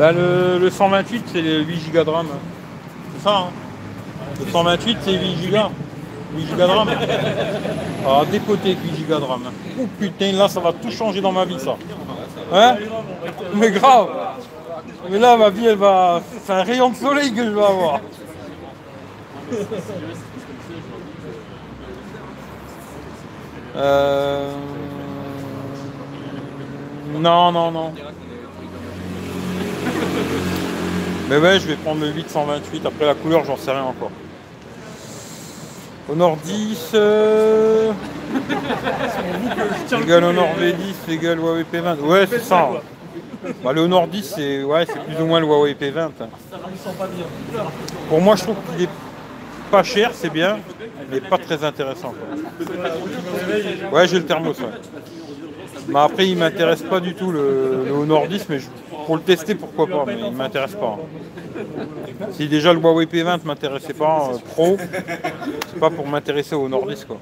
Bah, le, le 128, c'est les 8 Go de RAM. C'est ça, hein Le 128, c'est 8 Go. 8 Go de RAM. Ah, dépoté avec 8 Go de RAM. Oh putain, là, ça va tout changer dans ma vie, ça. Hein? Mais grave Mais là, ma vie, elle va... C'est un rayon de soleil que je vais avoir. Euh... Non, non, non. Mais ouais, je vais prendre le 828. Après la couleur, j'en sais rien encore. Honor 10. Euh... égal Honor V10 égal Huawei P20. Ouais, c'est ça. Bah, le Honor 10, c'est ouais, c'est plus ou moins le Huawei P20. Pour moi, je trouve qu'il est pas cher, c'est bien, mais pas très intéressant. quoi. Ouais, j'ai le thermos. ouais. Mais après, il m'intéresse pas du tout le, le Honor 10, mais je- pour le tester, pourquoi pas, mais il m'intéresse pas. Si déjà le Huawei P20 m'intéressait pas euh, pro, c'est pas pour m'intéresser au 10 quoi.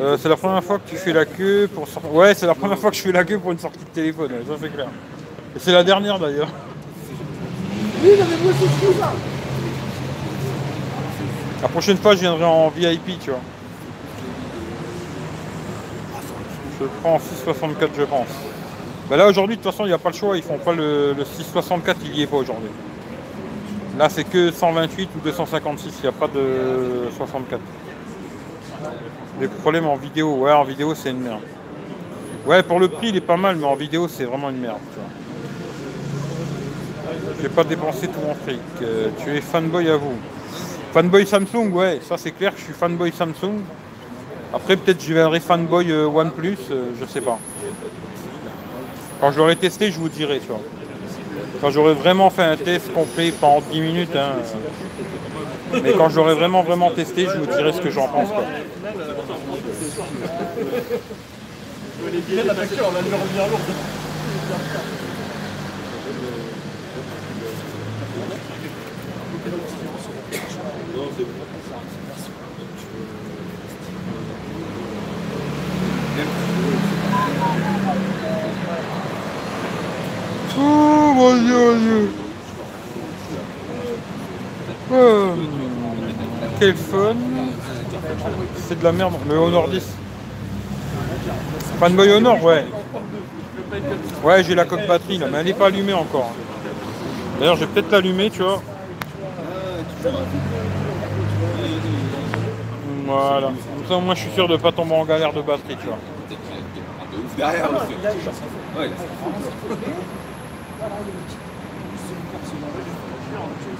Euh, c'est la première fois que tu fais la queue pour sortir. Ouais, c'est la première fois que je fais la queue pour une sortie de téléphone, ouais, ça c'est clair. Et c'est la dernière d'ailleurs. La prochaine fois, je viendrai en VIP, tu vois. Je le prends en 664, je pense. Bah là, aujourd'hui, de toute façon, il n'y a pas le choix. Ils font pas le, le 664, il n'y est pas aujourd'hui. Là, c'est que 128 ou 256, il n'y a pas de 64. Des problèmes en vidéo. Ouais, en vidéo, c'est une merde. Ouais, pour le prix, il est pas mal, mais en vidéo, c'est vraiment une merde. Je vais pas dépenser tout mon fric. Euh, tu es fanboy à vous. Fanboy Samsung, ouais, ça c'est clair que je suis fanboy Samsung. Après, peut-être je deviendrai fanboy euh, OnePlus, euh, je sais pas. Quand je l'aurai testé, je vous dirai, tu vois. Quand j'aurai vraiment fait un test complet pendant 10 minutes, hein, euh, mais quand je l'aurai vraiment, vraiment testé, je vous dirai ce que j'en pense, quoi. Oh mon dieu. Oh, téléphone. C'est de la merde, le Honor 10. Fanboy Honor, ouais. Ouais, j'ai la coque batterie là, mais elle n'est pas allumée encore. D'ailleurs, je vais peut-être l'allumer, tu vois. Voilà. Comme ça, moi, je suis sûr de pas tomber en galère de batterie, tu vois. Derrière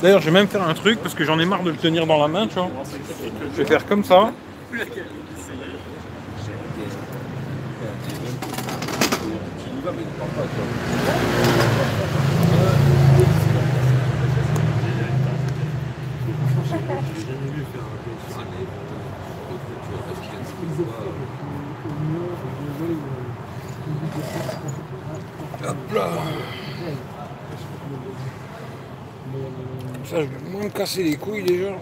D'ailleurs, je vais même faire un truc parce que j'en ai marre de le tenir dans la main, tu vois. Je vais faire comme ça. Ça, je vais moins me casser les couilles déjà.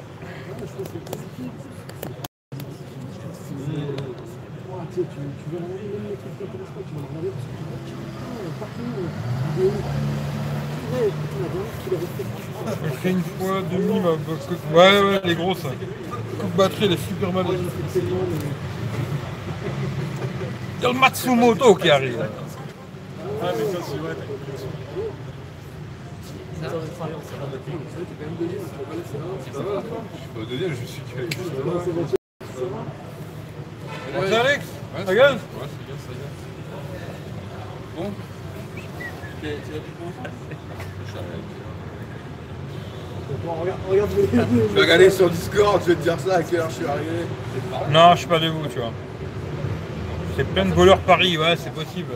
Elle fait une fois demi ma coupe. Ouais, ouais, elle est grosse. La coupe batterie, elle est super mal. Il y a le Matsumoto qui arrive. Au deuxième, je me suis calé. C'est Alex Regarde Je vais regarder sur Discord, je vais te dire ça à quelle heure je suis arrivé. Non, je suis pas de vous, tu vois. C'est plein de voleurs Paris, ouais, c'est possible.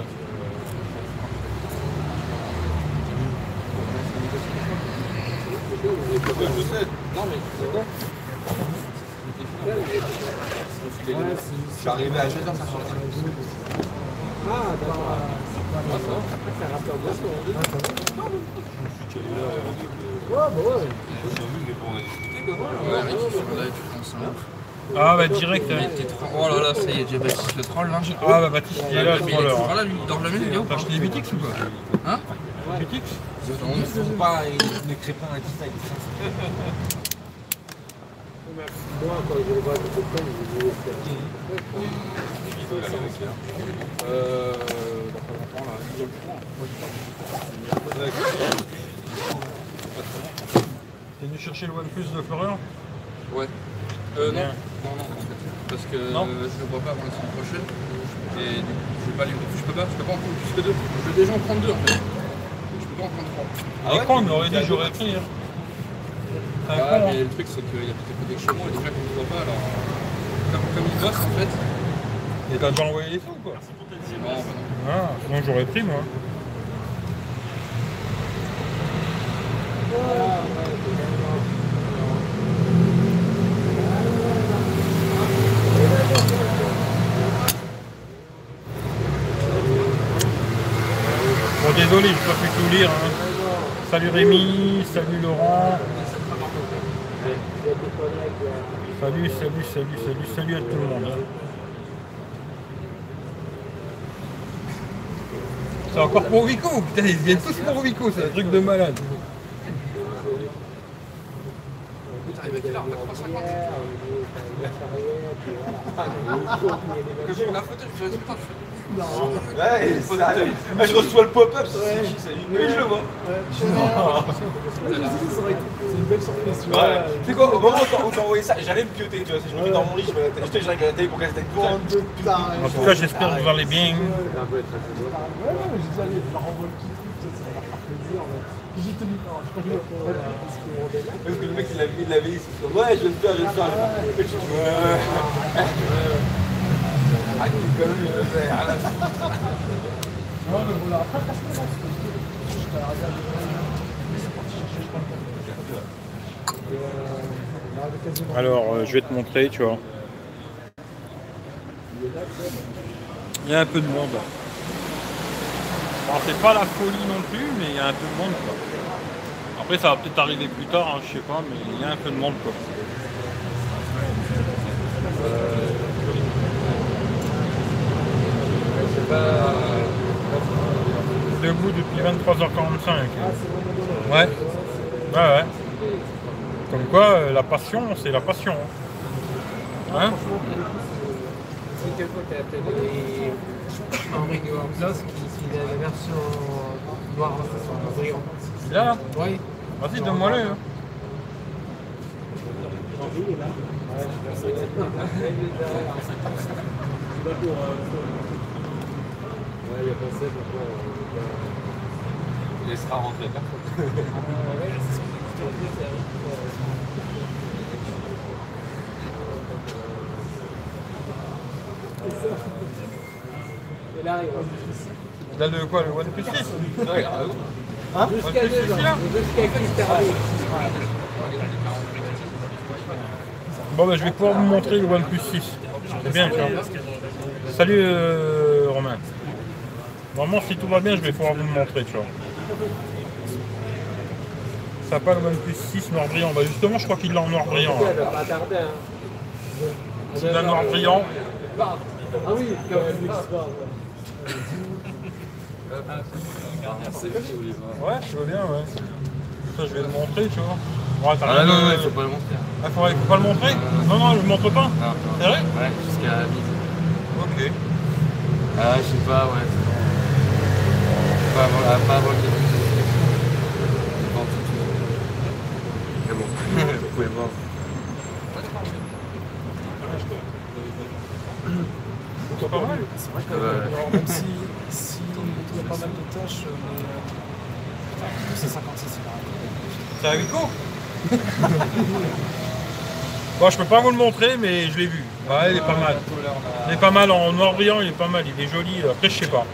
Suis arrivé à 16h50. Ah bah direct. hein. Oh là là, ça y est, j'ai Baptiste le troll là. Ah bah Baptiste, il est là, le Mais il est là, lui, il dort la nuit. T'as acheté des Bitix ou pas Hein Bitix On ne trouve pas et tout ça. Euh. Dans pas longtemps, là. T'es venu chercher le OnePlus de Florian? Ouais. Euh, non. Non, non, en fait. Parce que Non. euh, je ne vois pas avant la semaine prochaine. Et du coup, je vais pas les Je peux pas, je peux pas en prendre plus que deux. Je vais déjà en prendre deux en fait. Je peux pas en prendre trois. Ah ouais Quand on m'aurait dit j'aurais pris. Hein. Ouais, con, mais le truc c'est qu'il y a peut-être des moi et déjà qu'on ne voit pas alors. Comme, comme ils bossent en fait. Et t'as déjà envoyé les sous ou quoi Non, bah non. Ah, sinon j'aurais pris moi. Bon désolé, j'ai pas pu tout lire. hein. Salut Rémi, salut Laurent. Salut, salut, salut, salut, salut à tout le monde. hein. C'est encore pour Vico, putain, ils viennent tous pour Vico, c'est un truc de malade. T'arrives à quelle heure T'as 3,50 Que je prends la photo, je me dis putain, je fais. Ouais, c'est. Ah, je reçois le pop-up, c'est qui ça Oui, je le vois. C'est une belle surprise. Ouais. Tu sais quoi, au moment où où t'as envoyé ça, j'allais me pioter, tu vois. Je me mets dans mon lit, je me je je regarde la télé pour qu'elle se. En tout cas, j'espère que vous allez bien. Ouais, ouais, mais j'ai dit, allez, je leur renvoie le kiff, ça ça va faire plaisir. mais J'ai tenu, alors, je crois que je parce que le mec il l'avait il l'avait dit, c'est ouais je vais le faire, je vais le faire. Et je dis, ouais. Alors, euh, je vais te montrer, tu vois. Il y a un peu de monde. Bon, c'est pas la folie non plus, mais il y a un peu de monde, quoi. Après, ça va peut-être arriver plus tard, hein, je sais pas, mais il y a un peu de monde, quoi. Debout depuis 23h45. Ouais. Ouais, ouais. Comme quoi, euh, la passion, c'est la passion. Hein C'est quelle fois t'as appelé Henri de Hornclass qui, qui a la version noire version brillant. Là, là Oui. Vas-y, donne-moi-le. hein. Il laissera rentrer personne. Il va. Là, le quoi, le OnePlus 6 Ouais, il a raison. Jusqu'à OnePlus 6 deux ans. là Jusqu'à. Bon, bah, je vais pouvoir vous montrer le OnePlus 6. C'est bien, tu vois. Salut, euh, Romain. Normalement, si tout va bien, je vais pouvoir vous le montrer, tu vois. Ça pas le OnePlus 6 noir brillant. Bah, justement, je crois qu'il l'a en noir brillant. Hein. Il l'a en noir brillant. Ah oui. Ouais, tu veux bien, ouais. Ça, je vais le montrer, tu vois. Ouais, t'as Ah non, non, il faut pas le montrer. Ah, faudrait- faut pas le montrer Non, non, je le montre pas. Non, non. C'est vrai Ouais, jusqu'à midi. Ok. Ah, je sais pas, ouais. Pas ah, pas suite. Mais bon, vous pouvez voir. C'est pas mal. C'est vrai que, alors, même si, si il y a pas mal de tâches, euh, mais euh, c'est 56 C'est un Vico Bon, je peux pas vous le montrer, mais je l'ai vu. Ouais, il est pas mal. Il est pas mal en noir brillant, il est pas mal. Il est joli. Après, je sais pas.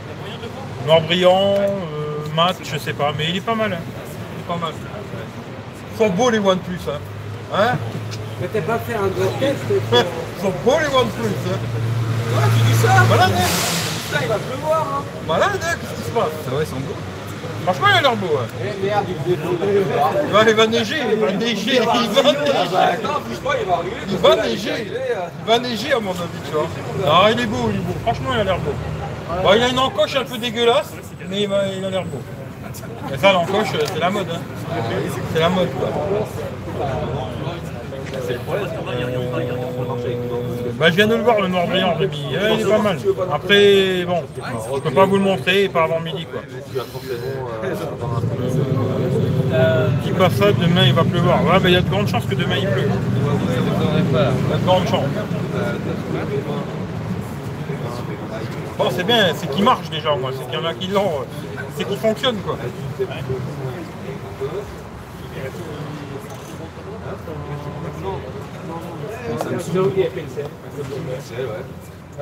Noir brillant, euh, mat, je sais pas, mais il est pas mal. hein. Il est pas mal. Sont beaux les OnePlus, hein. Hein Mais t'as pas fait un gros test pour... Sont beaux les OnePlus, hein. Ah, tu dis ça Malade, hein Putain, il va pleuvoir, hein Malade, hein Qu'est-ce qui se passe Ça va, ils sont beaux Franchement, il a l'air beau, hein. Eh merde, il. Ouais, il va neiger, il va neiger, il va neiger. Il va va neiger, il va neiger à mon avis, tu vois. Non, il est beau, il est beau. Franchement, il a l'air beau. Bon, il a une encoche un peu dégueulasse, mais il, va- il a l'air beau. Et ça, l'encoche, c'est la mode. Hein. C'est la mode, quoi. Euh, bah, je viens de le voir, le noir brillant, Rémi. Il est pas mal. Après, bon, je peux pas vous le montrer, pas avant midi, quoi. Dis pas ça, demain il va pleuvoir. Bah, il y a de grandes chances que demain il pleut. Il y a de grandes chances. Bon, c'est bien, c'est qu'il marche déjà, moi. C'est qu'il y en a qui l'ont. euh, C'est qu'il fonctionne, quoi.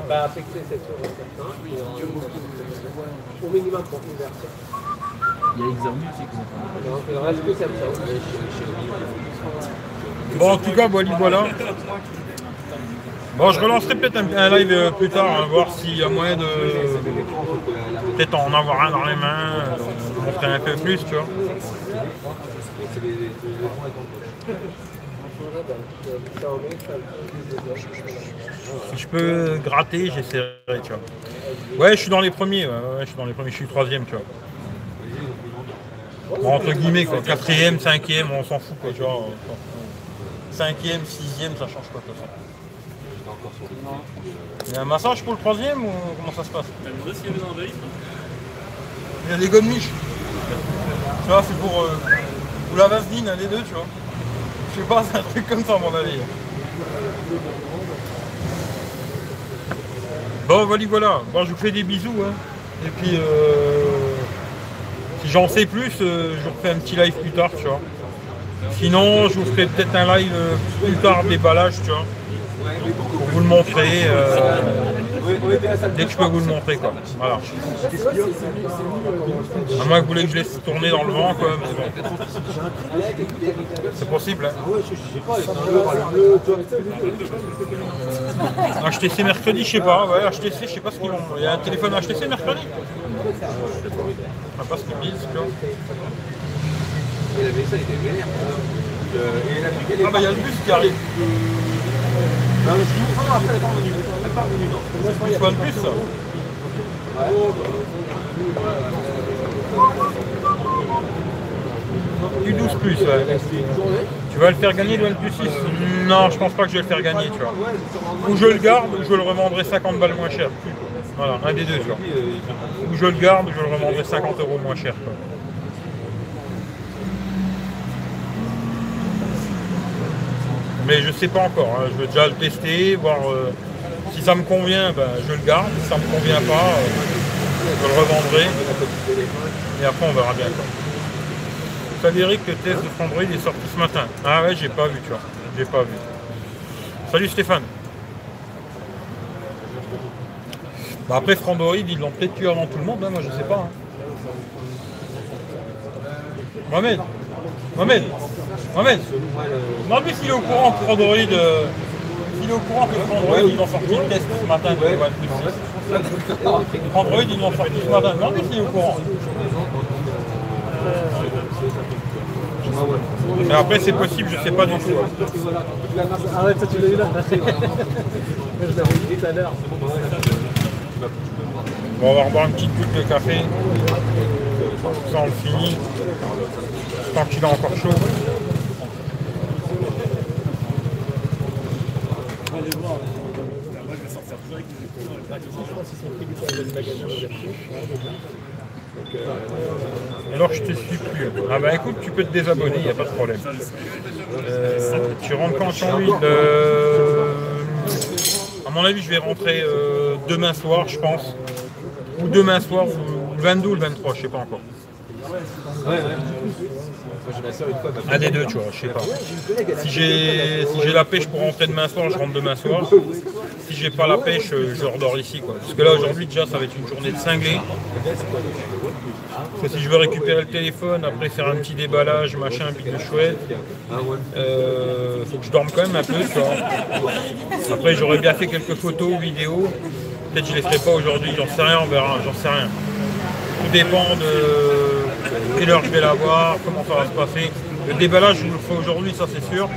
Bah. Et, euh, Au minimum pour une version. Il y a aussi qui que Samsung. Bon, en tout cas, voilà, voilà. Bon, je relancerai peut-être un, live euh, plus tard, hein, voir s'il y a moyen de peut-être en avoir un dans les mains, euh, montrer un peu plus, tu vois. Si je peux gratter, j'essaierai, tu vois. Ouais, je suis dans les premiers, je suis dans les premiers, je suis troisième, tu vois. Bon, entre guillemets, quoi. Quatrième, cinquième, on s'en fout, quoi, tu vois. Cinquième, sixième, ça change pas, de toute façon. Il y a un massage pour le troisième ou comment ça se passe? Il y a des godemiches. Tu vois, c'est pour. Euh, ou la vaseline, hein, les deux, tu vois. Je sais pas, c'est un truc comme ça, à mon avis. Bon, voilà, voilà. Bon, je vous fais des bisous. Hein. Et puis, euh, si j'en sais plus, euh, je vous refais un petit live plus tard, tu vois. Sinon, je vous ferai peut-être un live plus tard déballage, tu vois. Pour vous le montrer. euh, dès que je peux vous le montrer, quoi. Voilà. À moins que vous voulez que je laisse tourner dans le vent, quoi. C'est possible, hein. HTC mercredi, je sais pas. Ouais, HTC, je sais pas ce qu'ils vont. Il y a un téléphone HTC mercredi Je sais pas ce qu'ils disent, tu vois. Ah bah il y a le bus qui arrive. Bus One Plus ça. Du 12 plus, ouais. Tu vas le faire gagner le OnePlus 6 Non, je pense pas que je vais le faire gagner, tu vois. Ou je le garde, ou je le revendrai 50 balles moins cher. Voilà, un des deux, tu vois. Ou je le garde, ou je le revendrai 50 euros moins cher. Mais je sais pas encore, hein. je vais déjà le tester, voir euh, si ça me convient, ben, je le garde, si ça me convient pas, euh, je le revendrai. Et après on verra bien. Quoi. Vous savez que le test de Android est sorti ce matin. Ah ouais j'ai pas vu tu vois. J'ai pas vu. Salut Stéphane. Bah après Frandroid, ils l'ont peut-être tué avant tout le monde, hein, moi je sais pas. hein. Mohamed Mohamed Mohamed Demande-lui s'il est au courant que Frandroid. euh, s'il est au courant que Frandroid ils ont sorti le test ce matin de 6. Android ils l'ont sorti ce matin. Demande-lui s'il est au courant. Mais après c'est possible, je sais pas du tout. Arrête, ça tu l'as eu là. je l'avais dit tout à l'heure. Bon, on va reboire une petite goutte de café. Ça, on le finit. Tant qu'il est encore chaud. Alors je te suis plus. Ah bah écoute, tu peux te désabonner, il n'y a pas de problème. Euh, tu rentres quand sur lui le... À mon avis, je vais rentrer euh, demain soir, je pense. Ou demain soir, ou le 22 ou le 23, je sais pas encore. Un des deux, tu vois, je sais pas. Si j'ai si j'ai la pêche pour rentrer demain soir, je rentre demain soir. Si j'ai pas la pêche, je redors ici, quoi. Parce que là, aujourd'hui, déjà, ça va être une journée de cinglé. Parce que si je veux récupérer le téléphone, après faire un petit déballage, machin, puis de chouette, euh, faut que je dorme quand même un peu, tu vois. Après, j'aurais bien fait quelques photos, vidéos. Peut-être que je les ferai pas aujourd'hui, j'en sais rien, on verra, j'en sais rien. Tout dépend de quelle heure je vais l'avoir, comment ça va se passer. Le déballage, je vous le ferai aujourd'hui, ça c'est sûr.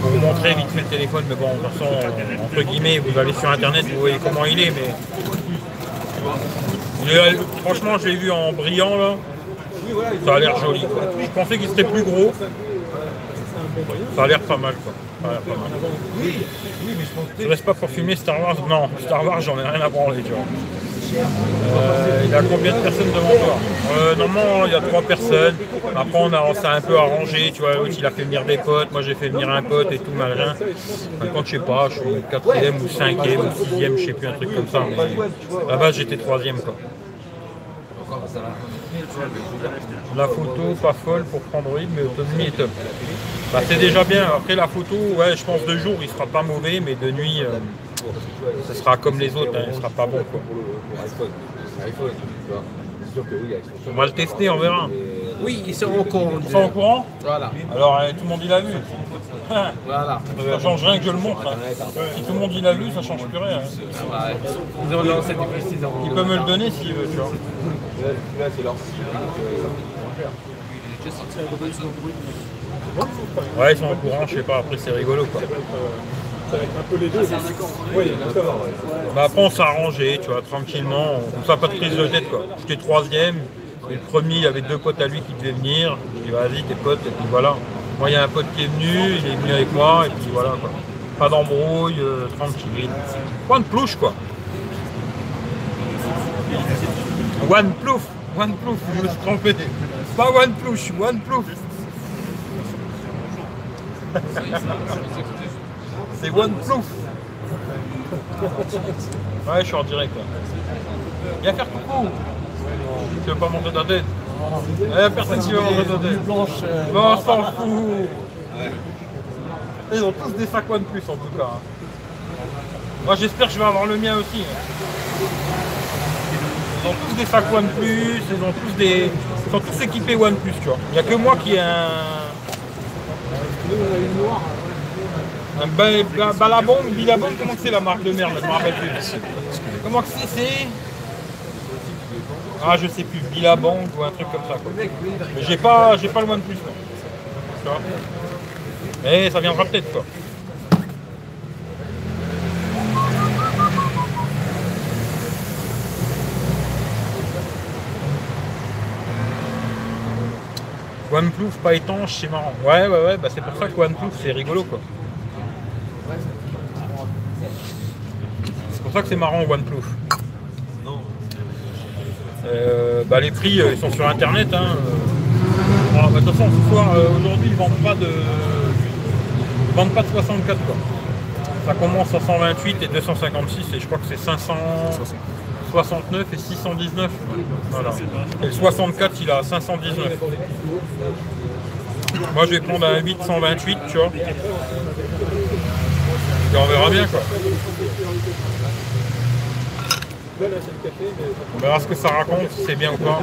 Pour vous montrer vite fait le téléphone, mais bon, de toute façon, entre guillemets, vous allez sur internet, vous voyez comment il est, mais. Il est- franchement, je l'ai vu en brillant là. Ça a l'air joli. quoi. Je pensais qu'il serait plus gros. Ça a l'air pas mal quoi. Ça a l'air pas mal. Je reste pas pour filmer Star Wars. Non, Star Wars, j'en ai rien à branler, tu vois. Euh, il a combien de personnes devant toi euh, Normalement, il y a trois personnes. Après, on, on s'est un peu arrangé. Tu vois, il a fait venir des potes. Moi, j'ai fait venir un pote et tout, machin. Enfin, quand je sais pas, je suis quatrième ou cinquième ou sixième, je sais plus, un truc comme ça. Base, j'étais troisième, quoi. La photo, pas folle pour Android, mais autonomie est top. Bah, c'est déjà bien. Après, la photo, ouais, je pense de jour, il sera pas mauvais, mais de nuit, euh, ce sera comme les autres, hein, il sera pas bon, quoi. On va le tester, on verra. Oui, ils seront au courant. Ils sont au courant Voilà, Alors, euh, tout le monde il a vu. voilà. Ça change rien que je le montre. hein. Si tout le monde il a vu, ça change plus rien. hein. Ouais. Ils ont lancé depuis 6 ans. Il peut me le donner s'il veut, tu vois. Ouais, ils sont au courant, je sais pas, après c'est rigolo quoi. Ça va être un peu les deux. Oui, d'accord. Bah après on s'est arrangé, tu vois, tranquillement, on ça pas de prise de tête quoi. J'étais troisième, et le premier, il y avait deux potes à lui qui devaient venir. Je dis vas-y tes potes, et puis voilà. Moi il y a un pote qui est venu, il est venu avec moi, et puis voilà quoi. Pas d'embrouille, euh, tranquille. One plouche quoi. One plouf, one plouf, je me suis trompé. Pas one plouche, one plouf. C'est one. Ouais, je suis en direct là. Viens faire coucou. Tu veux pas monter ta tête Il a personne qui veut monter ta tête. Blanche. euh, Non, on s'en fout. Ils ont tous des sacs One Plus en tout cas. hein. Moi j'espère que je vais avoir le mien aussi. hein. Ils ont tous des sacs One Plus, ils ont tous des. Ils sont tous équipés One Plus, tu vois. Il n'y a que moi qui ai un. Bah, bah, un balabombe, bilabombe, comment c'est la marque de merde, je me rappelle plus. Comment que c'est c'est? Ah je sais plus, bilabombe ou un truc comme ça. Mais j'ai pas j'ai pas le moins de plus. Mais eh, ça viendra peut-être quoi. OnePlus pas étanche, c'est marrant. Ouais, ouais, ouais, bah c'est pour ça que OnePlus c'est rigolo quoi. C'est pour ça que c'est marrant OnePlus. Euh, bah, les prix euh, ils sont sur internet. Hein. Euh, bah, de toute façon, ce soir, euh, aujourd'hui, ils vendent pas de. Ils vendent pas de 64 quoi. Ça commence à 128 et 256 et je crois que c'est 569 et 619. Voilà. Et le 64 il a 519. Moi je vais prendre un 828 tu vois. On verra bien quoi. On verra ce que ça raconte, c'est bien ou pas.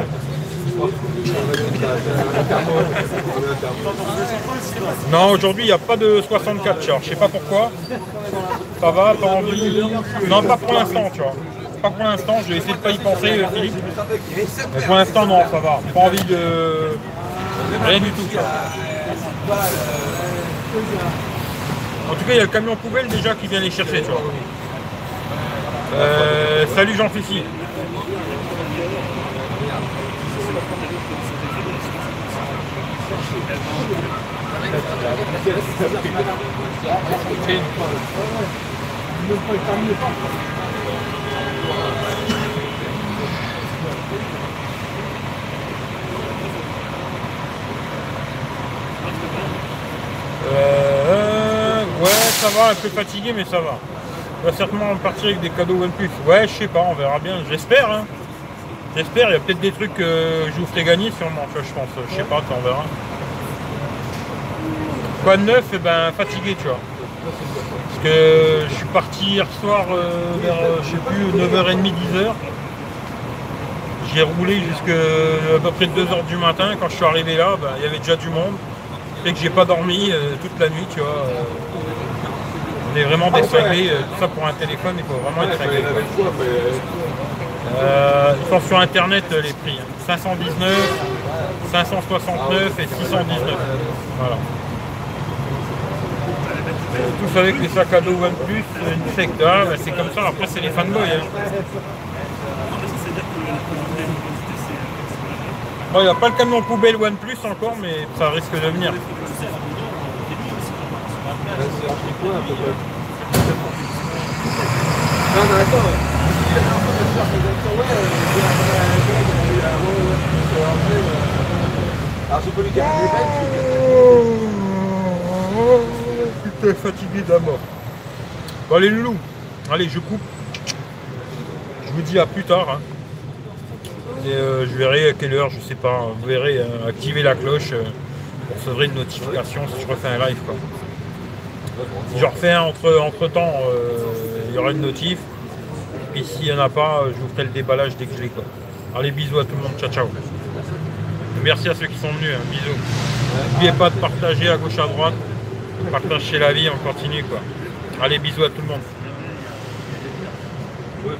Non, aujourd'hui il n'y a pas de 64 tu vois. Je sais pas pourquoi. Ça va, pas envie. Non, pas pour l'instant, tu vois. Pas pour l'instant, je vais essayer de pas y penser, Philippe. Mais pour l'instant, non, ça va. Pas envie de. Rien du tout. En tout cas, il y a le camion poubelle déjà qui vient les chercher, tu vois. Euh, salut Jean Fifi. Euh, ça va, un peu fatigué, mais ça va. On va certainement partir avec des cadeaux OnePlus. Ouais, je sais pas, on verra bien. J'espère. Hein. J'espère. Il y a peut-être des trucs que je vous ferai gagner sûrement. Je pense. Je sais pas, on verra. Quoi de neuf? Eh ben, fatigué, tu vois. Parce que je suis parti hier soir euh, vers, euh, je sais plus, 9h30, 10h. J'ai roulé jusqu'à à peu près 2h du matin. Quand je suis arrivé là, ben, il y avait déjà du monde. Et que j'ai pas dormi euh, toute la nuit, tu vois. euh. On est vraiment décinglé. euh, tout ça pour un téléphone, il faut vraiment être cinglé. Euh, ils sont sur internet euh, les prix. hein. 519, 569 et 619. Voilà. Tous avec les sacs à dos OnePlus, euh, une secta, bah, c'est comme ça, après c'est les fanboys. Hein. Bon, il n'y a pas le camion poubelle OnePlus encore, mais ça risque de venir. Non, non, attends. Si la dernière fois, je cherche les voitures, ouais, j'ai un après, euh, Alors, je peux lui vais pas être Putain, fatigué de la mort. Bon, allez, loulou. Allez, je coupe. Je vous dis à plus tard. hein. Et euh, je verrai à quelle heure, je sais pas. Vous verrez, euh, la cloche. euh, vous recevrez une notification si je refais un live. Quoi. Je refais un entre, entre temps, il y aura une notif. Et s'il n'y en a pas, euh, je vous ferai le déballage dès que je l'ai. Allez, bisous à tout le monde. Ciao, ciao. Merci à ceux qui sont venus. hein. Bisous. N'oubliez pas de partager à gauche à droite. Partage chez la vie, on continue. Allez, bisous à tout le monde. Bah.